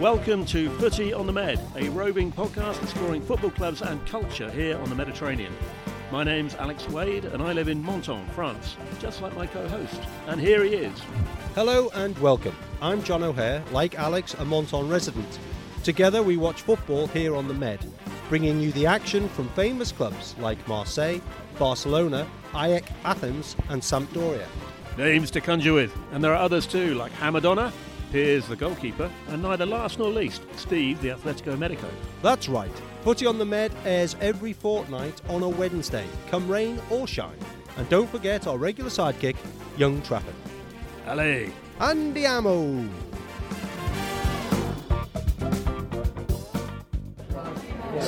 Welcome to Footy on the Med, a roving podcast exploring football clubs and culture here on the Mediterranean. My name's Alex Wade and I live in Menton, France, just like my co host. And here he is. Hello and welcome. I'm John O'Hare, like Alex, a Menton resident. Together we watch football here on the Med, bringing you the action from famous clubs like Marseille, Barcelona, AEK Athens, and Sampdoria. Names to conjure with, and there are others too, like Hamadonna, Piers the goalkeeper, and neither last nor least, Steve the Atletico Medico. That's right. Footy on the Med airs every fortnight on a Wednesday, come rain or shine. And don't forget our regular sidekick, Young Trafford. Allez! Andiamo!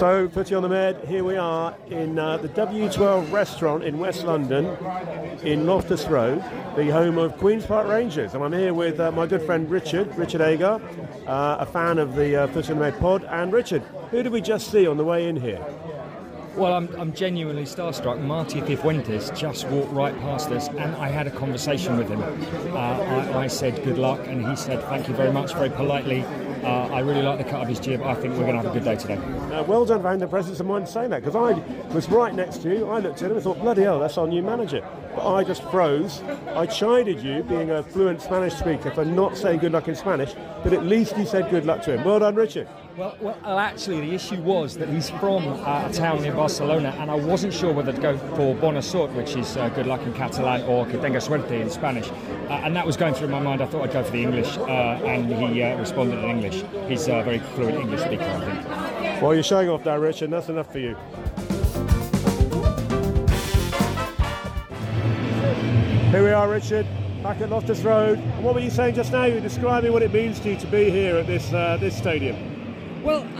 So, Footy on the Med, here we are in uh, the W12 restaurant in West London, in Loftus Road, the home of Queen's Park Rangers. And I'm here with uh, my good friend Richard, Richard Agar, uh, a fan of the uh, Footy on the Med pod. And Richard, who did we just see on the way in here? Well, I'm, I'm genuinely starstruck. Marti Cifuentes just walked right past us, and I had a conversation with him. Uh, I, I said good luck, and he said thank you very much, very politely. Uh, I really like the cut of his jib. I think we're going to have a good day today. Uh, well done having the presence of mind saying that, because I was right next to you. I looked at him and thought, bloody hell, that's our new manager. But I just froze. I chided you, being a fluent Spanish speaker, for not saying good luck in Spanish, but at least you said good luck to him. Well done, Richard. Well, well, well, actually, the issue was that he's from uh, a town near Barcelona, and I wasn't sure whether to go for Bona Sort, which is uh, good luck in Catalan, or Que tenga suerte in Spanish. Uh, and that was going through my mind. I thought I'd go for the English, uh, and he uh, responded in English. He's a very fluent English speaker, I think. Well, you're showing off now, Richard, and that's enough for you. Here we are, Richard, back at Loftus Road. And what were you saying just now? You were describing what it means to you to be here at this uh, this stadium. Well, I mean,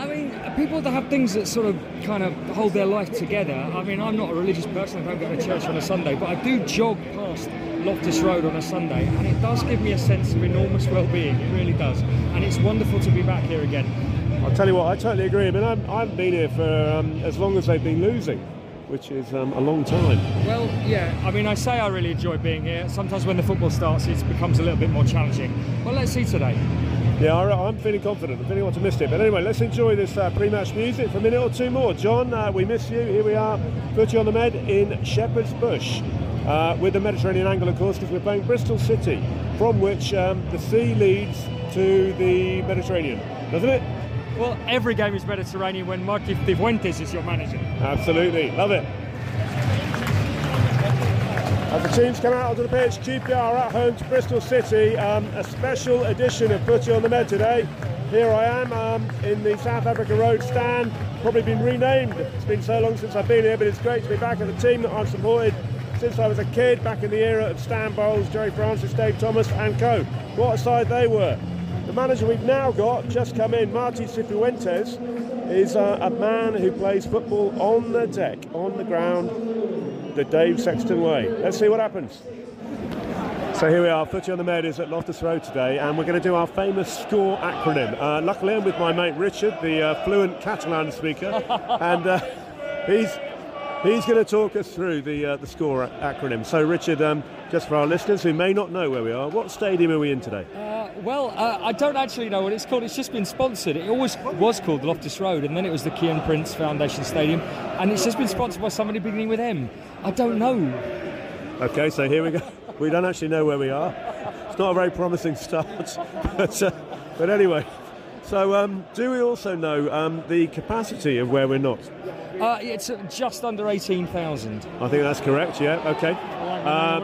people that have things that sort of kind of hold their life together. I mean, I'm not a religious person, I don't go to church on a Sunday, but I do jog past Loftus Road on a Sunday, and it does give me a sense of enormous well being. It really does. And it's wonderful to be back here again. I'll tell you what, I totally agree. I mean, I'm, I've been here for um, as long as they've been losing, which is um, a long time. Well, yeah, I mean, I say I really enjoy being here. Sometimes when the football starts, it becomes a little bit more challenging. Well, let's see today. Yeah, I'm feeling confident. I'm missed it, But anyway, let's enjoy this uh, pre-match music for a minute or two more. John, uh, we miss you. Here we are, Footy on the Med in Shepherd's Bush. Uh, with the Mediterranean angle, of course, because we're playing Bristol City, from which um, the sea leads to the Mediterranean, doesn't it? Well, every game is Mediterranean when Marti Cifuentes is your manager. Absolutely, love it. As the teams come out onto the pitch, QPR at home to Bristol City. Um, a special edition of Footy on the Med today. Here I am um, in the South Africa Road stand. Probably been renamed. It's been so long since I've been here, but it's great to be back at the team that I've supported since I was a kid, back in the era of Stan Bowles, Gerry Francis, Dave Thomas, and co. What a side they were. The manager we've now got just come in, Marti Cifuentes, is uh, a man who plays football on the deck, on the ground, the Dave Sexton way. Let's see what happens. So here we are, Footy on the Med is at Loftus Road today, and we're going to do our famous SCORE acronym. Uh, luckily, I'm with my mate Richard, the uh, fluent Catalan speaker, and uh, he's he's going to talk us through the uh, the SCORE acronym. So, Richard, um, just for our listeners who may not know where we are, what stadium are we in today? Uh, well, uh, I don't actually know what it's called. It's just been sponsored. It always was called Loftus Road, and then it was the Kiyan Prince Foundation Stadium, and it's just been sponsored by somebody beginning with M. I don't know. Okay, so here we go. We don't actually know where we are. It's not a very promising start, but, uh, but anyway. So, um, do we also know um, the capacity of where we're not? Uh, it's uh, just under 18,000. I think that's correct. Yeah. Okay. Um,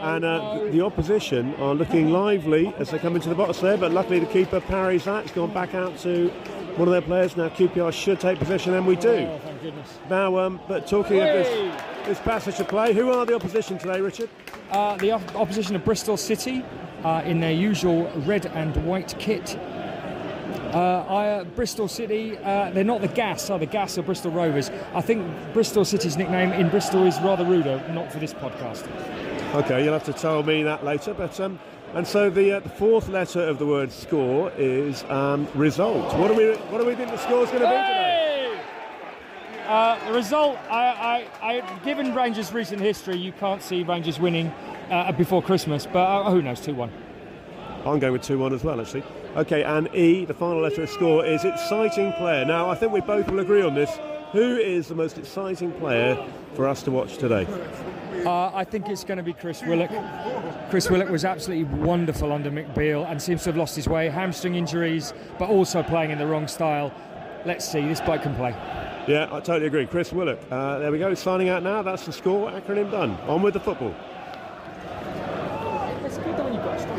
and uh, the opposition are looking lively as they come into the box there, but luckily the keeper parries that. It's gone back out to one of their players. Now QPR should take possession, and we do. Oh, thank goodness. Now, um, but talking of this, this passage of play, who are the opposition today, Richard? Uh, the op- opposition of Bristol City uh, in their usual red and white kit. Uh, I, uh, Bristol City, uh, they're not the Gas, are the Gas or Bristol Rovers. I think Bristol City's nickname in Bristol is rather ruder, not for this podcast. Okay, you'll have to tell me that later. But um, and so the, uh, the fourth letter of the word score is um, result. What do we what do we think the score's going to be today? Uh, the result, I, I, I, given Rangers' recent history, you can't see Rangers winning uh, before Christmas, but uh, who knows, 2 1. I'm going with 2 1 as well, actually. Okay, and E, the final letter of score, is exciting player. Now, I think we both will agree on this. Who is the most exciting player for us to watch today? Uh, I think it's going to be Chris Willock. Chris Willock was absolutely wonderful under Mick Beale and seems to have lost his way. Hamstring injuries, but also playing in the wrong style. Let's see, this bloke can play. Yeah, I totally agree. Chris Willock. Uh, there we go, signing out now. That's the score. Acronym done. On with the football.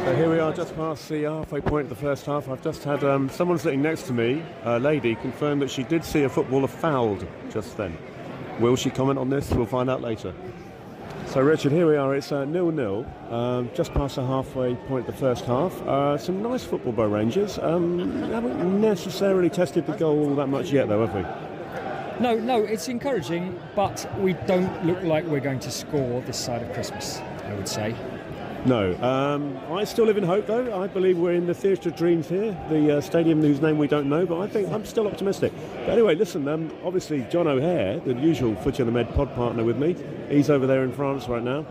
So here we are, just past the halfway point of the first half. I've just had um, someone sitting next to me, a lady, confirm that she did see a footballer fouled just then. Will she comment on this? We'll find out later. So, Richard, here we are. It's uh, nil nil, um, just past the halfway point of the first half. Uh, some nice football by Rangers. Um, haven't necessarily tested the goal all that much yet, though, have we? No, no, it's encouraging, but we don't look like we're going to score this side of Christmas, I would say. No. Um, I still live in hope, though. I believe we're in the Theatre of Dreams here, the uh, stadium whose name we don't know, but I think I'm still optimistic. But anyway, listen, um, obviously, John O'Hare, the usual Footy on the Med pod partner with me, he's over there in France right now.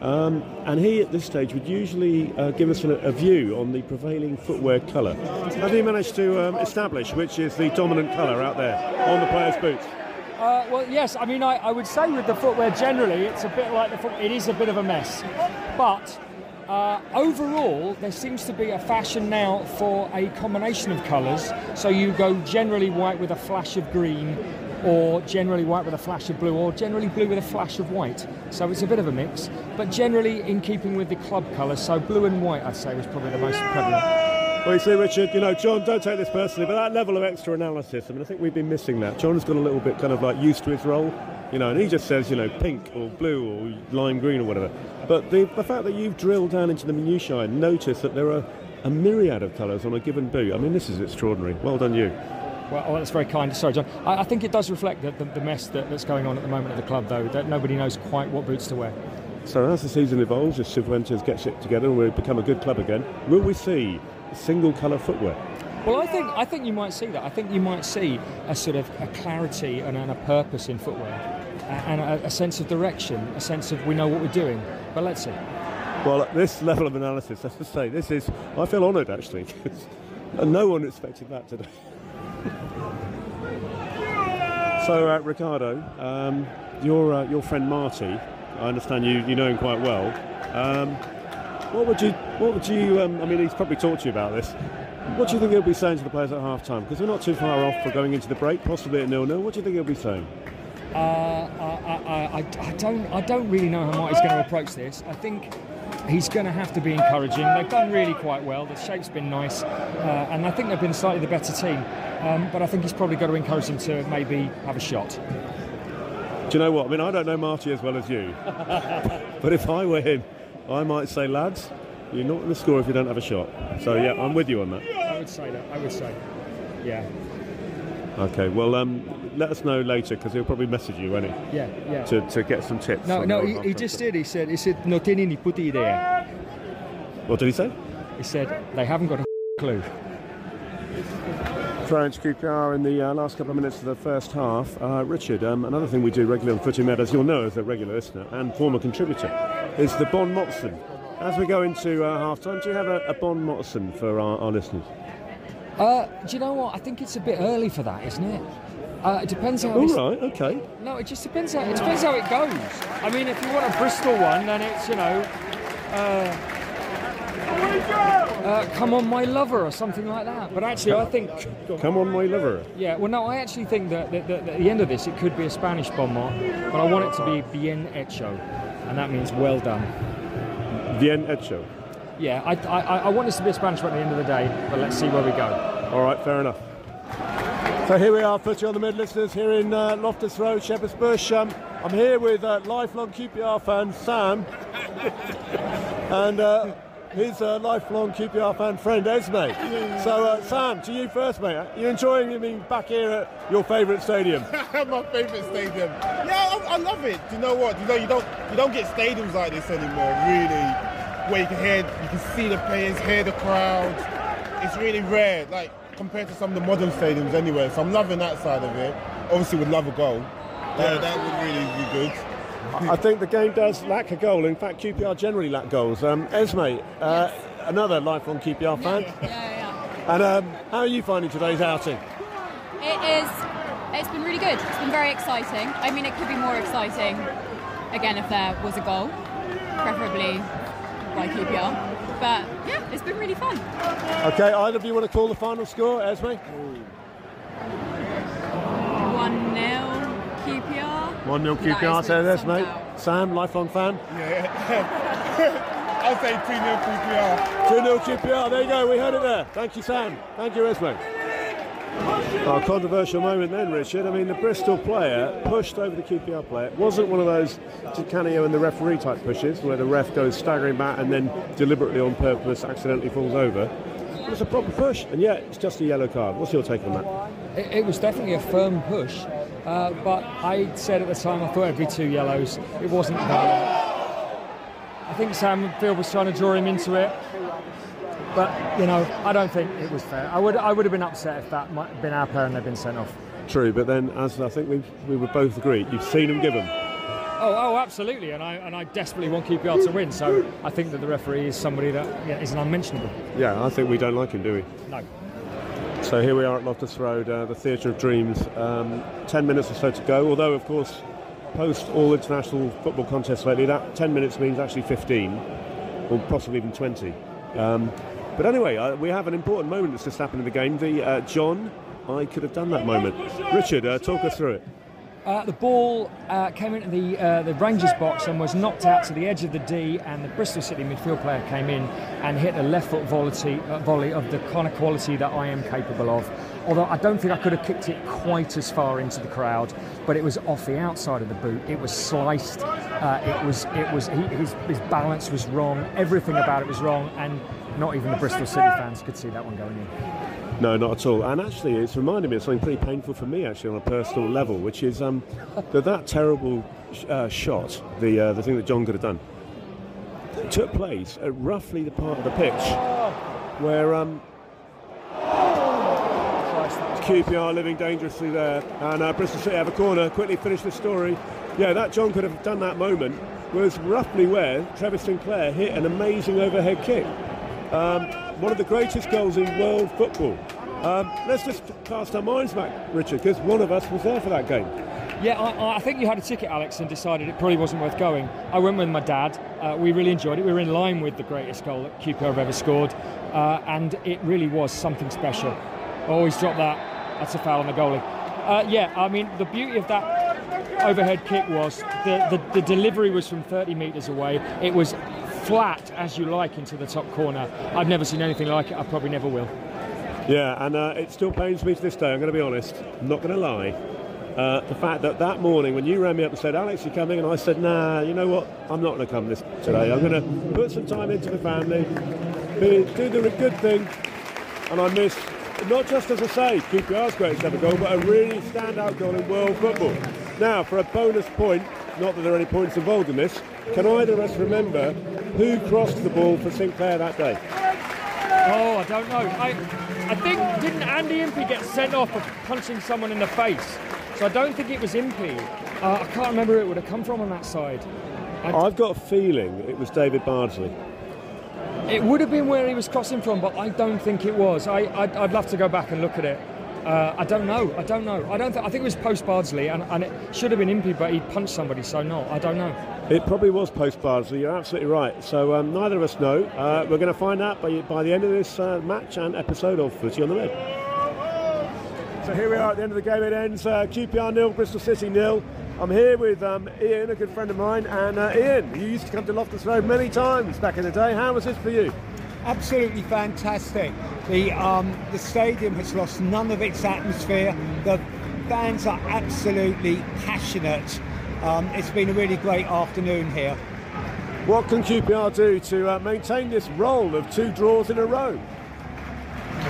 Um, and he, at this stage, would usually uh, give us a, a, view on the prevailing footwear colour. Have you managed to um, establish which is the dominant colour out there on the players' boots? Uh, well, yes. I mean, I, I, would say with the footwear generally, it's a bit like the foot. It is a bit of a mess, but uh, overall, there seems to be a fashion now for a combination of colours. So you go generally white with a flash of green, or generally white with a flash of blue, or generally blue with a flash of white. So it's a bit of a mix, but generally in keeping with the club colours. So blue and white, I'd say, was probably the most prevalent. Well, you see, Richard, you know, John, don't take this personally, but that level of extra analysis, I mean, I think we've been missing that. John's got a little bit kind of like used to his role, you know, and he just says, you know, pink or blue or lime green or whatever. But the, the fact that you've drilled down into the minutiae and noticed that there are a myriad of colours on a given boot, I mean, this is extraordinary. Well done, you. Well, oh, that's very kind. Sorry, John. I, I think it does reflect the, the, the mess that, that's going on at the moment at the club, though, that nobody knows quite what boots to wear. So as the season evolves, as Cifuentes gets it together and we become a good club again, will we see single colour footwear? Well, I think I think you might see that. I think you might see a sort of a clarity and, and a purpose in footwear and a, a, sense of direction, a sense of we know what we're doing. But let's see. Well, at this level of analysis, let's just say this is. I feel honoured actually, and no one expected that today. so, uh, Ricardo, um, your uh, your friend Marti, I understand you you know him quite well. Um, what would you what would you? Um, I mean, he's probably talked to you about this. What do you think he'll be saying to the players at half time? Because we're not too far off for going into the break, possibly at nil nil. What do you think he'll be saying? Uh, I, I, I, don't, I don't really know how Marti's going to approach this. I think he's going to have to be encouraging. They've done really quite well. The shape's been nice, uh, and I think they've been slightly the better team. Um, but I think he's probably got to encourage them to maybe have a shot. Do you know what? I mean, I don't know Marti as well as you, but if I were him, I might say, lads, you're not going to score if you don't have a shot. So yeah, I'm with you on that. I would say that. I would say, yeah. Okay. Well, um, let us know later because he'll probably message you, won't he? Yeah, yeah. To, to get some tips. No, no. He, he just did. He said, he said, no tiene ni puta idea. What did he say? He said they haven't got a clue. French QPR in the uh, last couple of minutes of the first half. Uh, Richard, um, another thing we do regularly on Footy Med, as you'll know as a regular listener and former contributor, is the Bon Motson. As we go into uh, half time, do you have a, a Bon Motson for our, our listeners? Uh, do you know what? I think it's a bit early for that, isn't it? Uh, it depends how. All right, okay. No, it just depends how it depends how it goes. I mean, if you want a Bristol one, then it's you know, uh, uh, come on, my lover, or something like that. But actually, I think. Come on, my lover. Yeah. Well, no, I actually think that, that, that, at the end of this, it could be a Spanish bon mot, but I want it to be bien hecho, and that means well done. Bien hecho. Yeah, I, I, I want this to be a Spanish one at the end of the day, but let's see where we go. All right, fair enough. So here we are, Footy on the Mid listeners, here in uh, Loftus Road, Shepherd's Bush. Um, I'm here with uh, lifelong QPR fan Sam and uh, his uh, lifelong QPR fan friend Esme. So uh, Sam, to you first, mate. Are you enjoying being back here at your favourite stadium? My favourite stadium. Yeah, I, I, love it. Do you know what? You know, you don't you don't get stadiums like this anymore. Really where you can hear, you can see the players, hear the crowds. It's really rare, like compared to some of the modern stadiums anyway. So I'm loving that side of it. Obviously, would love a goal. That, that would really be good. I think the game does lack a goal. In fact, QPR generally lack goals. Um, Esme, uh, another lifelong QPR fan. Yeah, yeah. And um, how are you finding today's outing? It is. It's been really good. It's been very exciting. I mean, it could be more exciting again if there was a goal, preferably by QPR. But yeah, it's been really fun. Okay, either of you want to call the final score, Esme? One 0 QPR. 1 0 QPR, is so with mate. doubt. Sam, lifelong fan. Yeah. I'll say 2 0 QPR. 2 0 QPR, there you go, we heard it there. Thank you, Sam. Thank you, Esme. Oh, controversial moment then, Richard. I mean, the Bristol player pushed over the QPR player. It wasn't one of those Di Canio and the referee type pushes where the ref goes staggering back and then deliberately on purpose accidentally falls over. It was a proper push, and yet it's just a yellow card. What's your take on that? It, it was definitely a firm push, uh, but I said at the time I thought be two yellows. It wasn't that. I think Sam Field was trying to draw him into it, but you know I don't think it was fair. I would I would have been upset if that might have been our player and they'd been sent off. True, but then, as I think we, we would both agree, you've seen him give them. Oh, oh, absolutely, and I and I desperately want QPR to win. So I think that the referee is somebody that yeah, is an unmentionable. Yeah, I think we don't like him, do we? No. So here we are at Loftus Road, uh, the Theatre of Dreams. Um, ten minutes or so to go. Although, of course, post all international football contests lately, that ten minutes means actually fifteen, or possibly even twenty. Um, but anyway, uh, we have an important moment that's just happened in the game. The uh, John, I could have done that moment. Richard, uh, talk us through it. Uh, the ball uh, came into the uh, the Rangers box and was knocked out to the edge of the D, and the Bristol City midfield player came in and hit a left foot volley, uh, volley of the kind of quality that I am capable of. Although I don't think I could have kicked it quite as far into the crowd, but it was off the outside of the boot. It was sliced. Uh, it was it was he, his his balance was wrong. Everything about it was wrong, and not even the Bristol City fans could see that one going in. No, not at all. And actually, it's reminded me of something pretty painful for me, actually, on a personal level, which is um, that that terrible sh- uh, shot, the uh, the thing that John could have done, took place at roughly the part of the pitch where um, QPR living dangerously there, and uh, Bristol City have a corner. Quickly finish the story. Yeah, that John could have done that moment was roughly where Trevor Sinclair hit an amazing overhead kick. Um, one of the greatest goals in world football. Um, let's just cast our minds back, Richard, because one of us was there for that game. Yeah, I, I think you had a ticket, Alex, and decided it probably wasn't worth going. I went with my dad. Uh, we really enjoyed it. We were in line with the greatest goal that QPR have ever scored, uh, and it really was something special. Always drop that. That's a foul on the goalie. Uh, yeah, I mean, the beauty of that overhead kick was the, the, the delivery was from 30 metres away. It was flat, as you like, into the top corner. I've never seen anything like it. I probably never will. Yeah, and uh, it still pains me to this day, I'm going to be honest, I'm not going to lie. Uh, the fact that that morning when you rang me up and said, Alex, you coming? And I said, nah, you know what? I'm not going to come this today. I'm going to put some time into the family, be, do the good thing. And I missed, not just as I say, keep your eyes QPR's greatest ever goal, but a really standout goal in world football. Now, for a bonus point, not that there are any points involved in this, can either of us remember who crossed the ball for Sinclair that day? Oh, I don't know. I, I think didn't Andy Impey get sent off for punching someone in the face? So I don't think it was Impey. Uh, I can't remember who it would have come from on that side. I, I've got a feeling it was David Bardsley. it would have been where he was crossing from, but I don't think it was. I, I'd, I'd love to go back and look at it. Uh, I don't know. I don't know. I don't. Th- I think it was post Bardsley, and, and it should have been Impey, but he punched somebody. So no, I don't know. It probably was post Bardsley. You're absolutely right. So um, neither of us know. Uh, we're going to find out by, by the end of this uh, match and episode of Footy on the Red. So here we are at the end of the game. It ends uh, QPR nil, Bristol City nil. I'm here with um, Ian, a good friend of mine, and uh, Ian. You used to come to Loftus Road many times back in the day. How was this for you? Absolutely fantastic. The um, the stadium has lost none of its atmosphere. The fans are absolutely passionate. Um, it's been a really great afternoon here. What can QPR do to uh, maintain this roll of two draws in a row?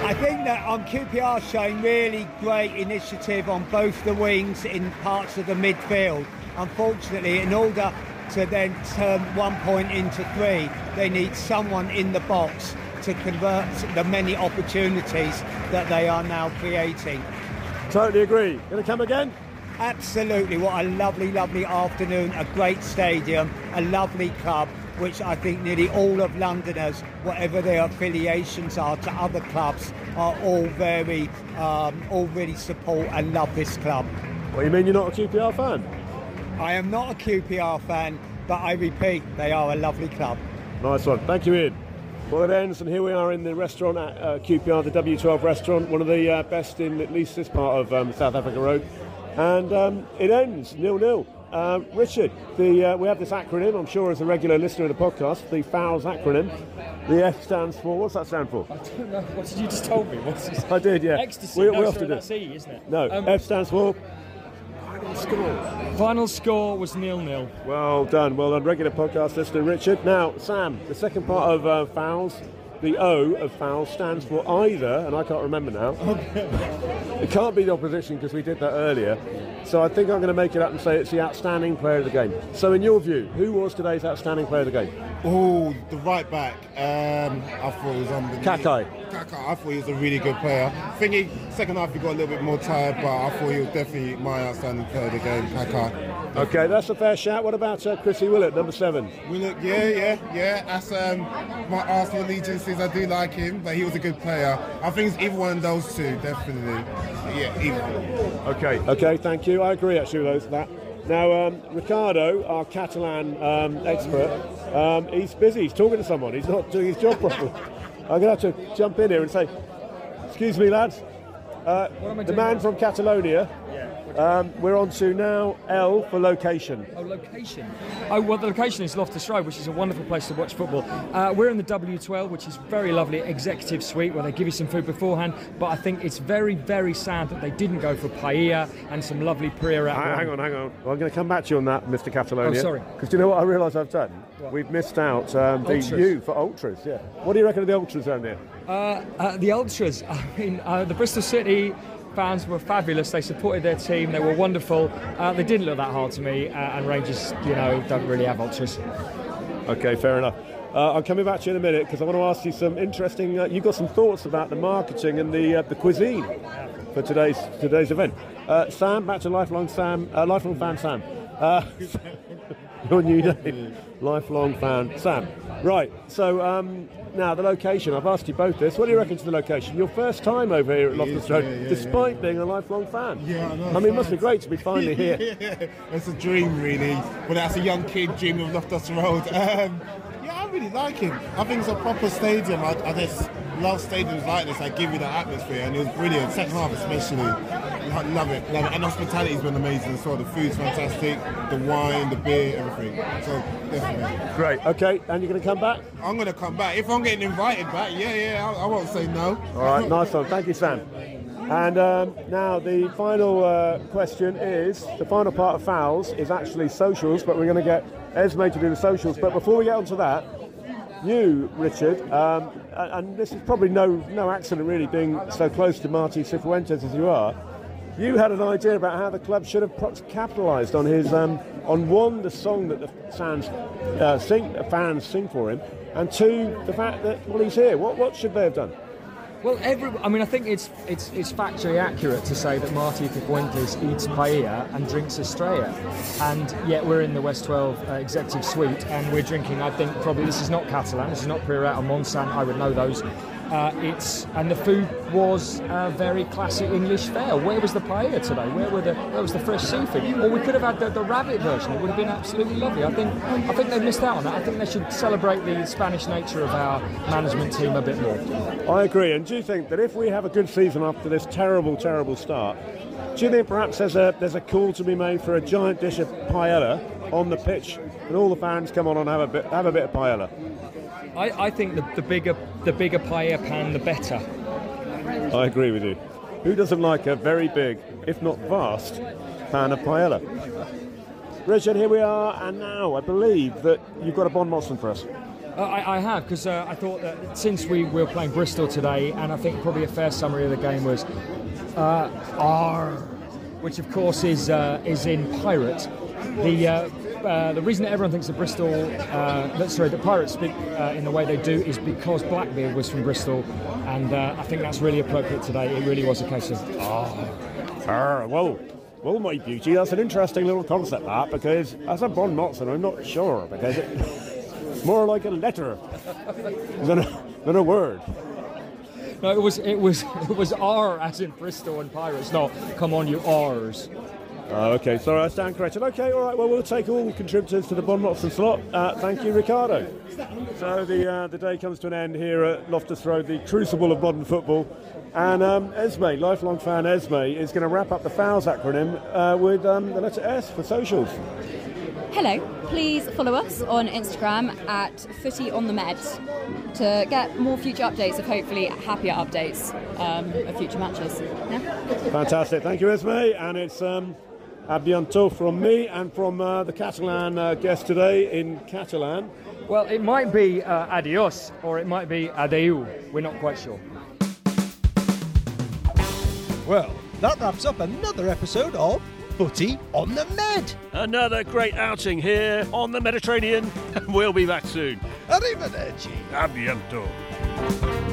I think that um, QPR showing really great initiative on both the wings in parts of the midfield. Unfortunately, in order to then turn one point into three, they need someone in the box to convert the many opportunities that they are now creating. Totally agree. Going to come again? Absolutely, what a lovely, lovely afternoon, a great stadium, a lovely club, which I think nearly all of Londoners, whatever their affiliations are to other clubs, are all very, um, all really support and love this club. What do you mean you're not a QPR fan? I am not a QPR fan, but I repeat, they are a lovely club. Nice one. Thank you, Ian. Well, it ends, and here we are in the restaurant at uh, QPR, the W12 restaurant, one of the uh, best in at least this part of um, South Africa Road. And um, it ends nil nil. Uh, Richard, the, uh, we have this acronym, I'm sure as a regular listener of the podcast, the FOWLS acronym. The F stands for, what's that stand for? I don't know. What did you just told me? What's this? I did, yeah. Ecstasy. We, no, we sorry, often do. that's E, isn't it? No, Um, F stands for final score. Final score was nil nil. Well done, well done, regular podcast listener Richard. Now, Sam, the second part of uh, fouls, the O of foul stands for either, and I can't remember now. it can't be the opposition because we did that earlier. So I think I'm going to make it up and say it's the outstanding player of the game. So, in your view, who was today's outstanding player of the game? Oh, the right back. Um, I thought he was unbelievable. Kakay. Kakay, I thought he was a really good player. I think he, second half he got a little bit more tired, but I thought he was definitely my outstanding player of the game, Kakay. Okay, that's a fair shout. What about uh, Chrissy Willett, number seven? Willock, yeah, yeah, yeah. That's um, my Arsenal allegiances. I do like him, but he was a good player. I think it's either one of those two, definitely. Yeah, either. Okay. Okay, thank you. I agree actually with that. Now, um, Ricardo, our Catalan um, expert, um, he's busy. He's talking to someone. He's not doing his job properly. I'm going to have to jump in here and say, excuse me, lads. Uh, the man from Catalonia. Um, we're on to now L for location. Oh, location. Oh, well, the location is Loftus Road, which is a wonderful place to watch football. Uh, we're in the W12, which is very lovely executive suite where they give you some food beforehand. But I think it's very, very sad that they didn't go for paella and some lovely Priorat. Hang hang on, hang on. Well, I'm going to come back to you on that, Mr. Catalonia. Oh, sorry. Because do you know what I realise I've done? We've missed out um, the U for ultras. Yeah. What do you reckon of the ultras around here? Uh, uh, the ultras. I mean, uh, the Bristol City fans were fabulous. They supported their team. They were wonderful. Uh, they didn't look that hard to me. Uh, and Rangers, you know, don't really have ultras. Okay, fair enough. Uh, I'm coming back to you in a minute because I want to ask you some interesting. Uh, you've got some thoughts about the marketing and the uh, the cuisine for today's today's event. Uh, Sam, back to lifelong Sam, uh, lifelong fan Sam. Uh, your new name, lifelong fan Sam. Right. So um, now the location. I've asked you both this. What do you reckon to the location? Your first time over here at Loftus yeah, Road, yeah, despite being a lifelong fan. Yeah, I know, I mean, it must be great to be finally here. yeah, it's a dream, really. When that's a young kid dreaming of Loftus Road. Um, yeah, I really like it. I think it's a proper stadium. I, I just love stadiums like this. I give you the atmosphere, and it was brilliant. Second half, especially. Love it, love it. And hospitality's been amazing as well. The food's fantastic, the wine, the beer, everything. So definitely, Great. Okay, and you're going to come back. I'm gonna come back if I'm getting invited back. Yeah, yeah, I, I won't say no. All right, nice one. Thank you, Sam. And um, now the final uh, question is the final part of fouls is actually socials, but we're going to get Esme to do the socials. But before we get onto that, you, Richard, um, and this is probably no no accident really, being so close to Marti Cifuentes as you are. You had an idea about how the club should have capitalised on his um, on one the song that the fans uh, sing, the fans sing for him, and two the fact that well he's here. What what should they have done? Well, every, I mean, I think it's it's it's factually accurate to say that Marti Cifuentes eats paella and drinks Estrella, and yet we're in the West 12 uh, executive suite and we're drinking. I think probably this is not Catalan, this is not Priorat or Montsant. I would know those. Uh, it's and the food was uh, very classic English fare. Where was the paella today? Where were the where was the fresh seafood? Or we could have had the, the rabbit version. It would have been absolutely lovely. I think I think they missed out on that. I think they should celebrate the Spanish nature of our management team a bit more. I agree. And do you think that if we have a good season after this terrible, terrible start, do you think perhaps there's a there's a call to be made for a giant dish of paella on the pitch, and all the fans come on and have a bit have a bit of paella? I, I think the, the bigger the bigger paella pan, the better. I agree with you. Who doesn't like a very big, if not vast, pan of paella? Richard, here we are, and now I believe that you've got a Bon Motsman for us. Uh, I, I have because uh, I thought that since we were playing Bristol today, and I think probably a fair summary of the game was uh, R, which of course is uh, is in pirate. The uh, the reason that everyone thinks that Bristol, uh, that, sorry, the Pirates speak uh, in the way they do is because Blackbeard was from Bristol, and uh, I think that's really appropriate today. It really was a case of Ah, whoa. Well, my beauty, that's an interesting little concept, that, because as a Bon Motson, I'm not sure, because it's more like a letter than a, than a word. No, it was it was it was R as in Bristol and Pirates. No, come on, you R's. Oh, okay, sorry, I stand corrected. Okay, all right, well, we'll take all contributors to the Bon Motson slot. Uh, thank you, Ricardo. So the, uh, the day comes to an end here at Loftus Road, the crucible of modern football. And um, Esme, lifelong fan Esme, is going to wrap up the FOWLS acronym uh, with um, the letter S for socials. Hello, please follow us on Instagram at Footy on the Med to get more future updates of hopefully happier updates um, of future matches. Yeah? Fantastic, thank you, Esme. And it's um, a bientôt from me and from uh, the Catalan uh, guest today in Catalan. Well, it might be uh, adios or it might be adeu. We're not quite sure. Well, that wraps up another episode of Footy on the Med. Another great outing here on the Mediterranean. We'll be back soon. Arrivederci. A bientôt.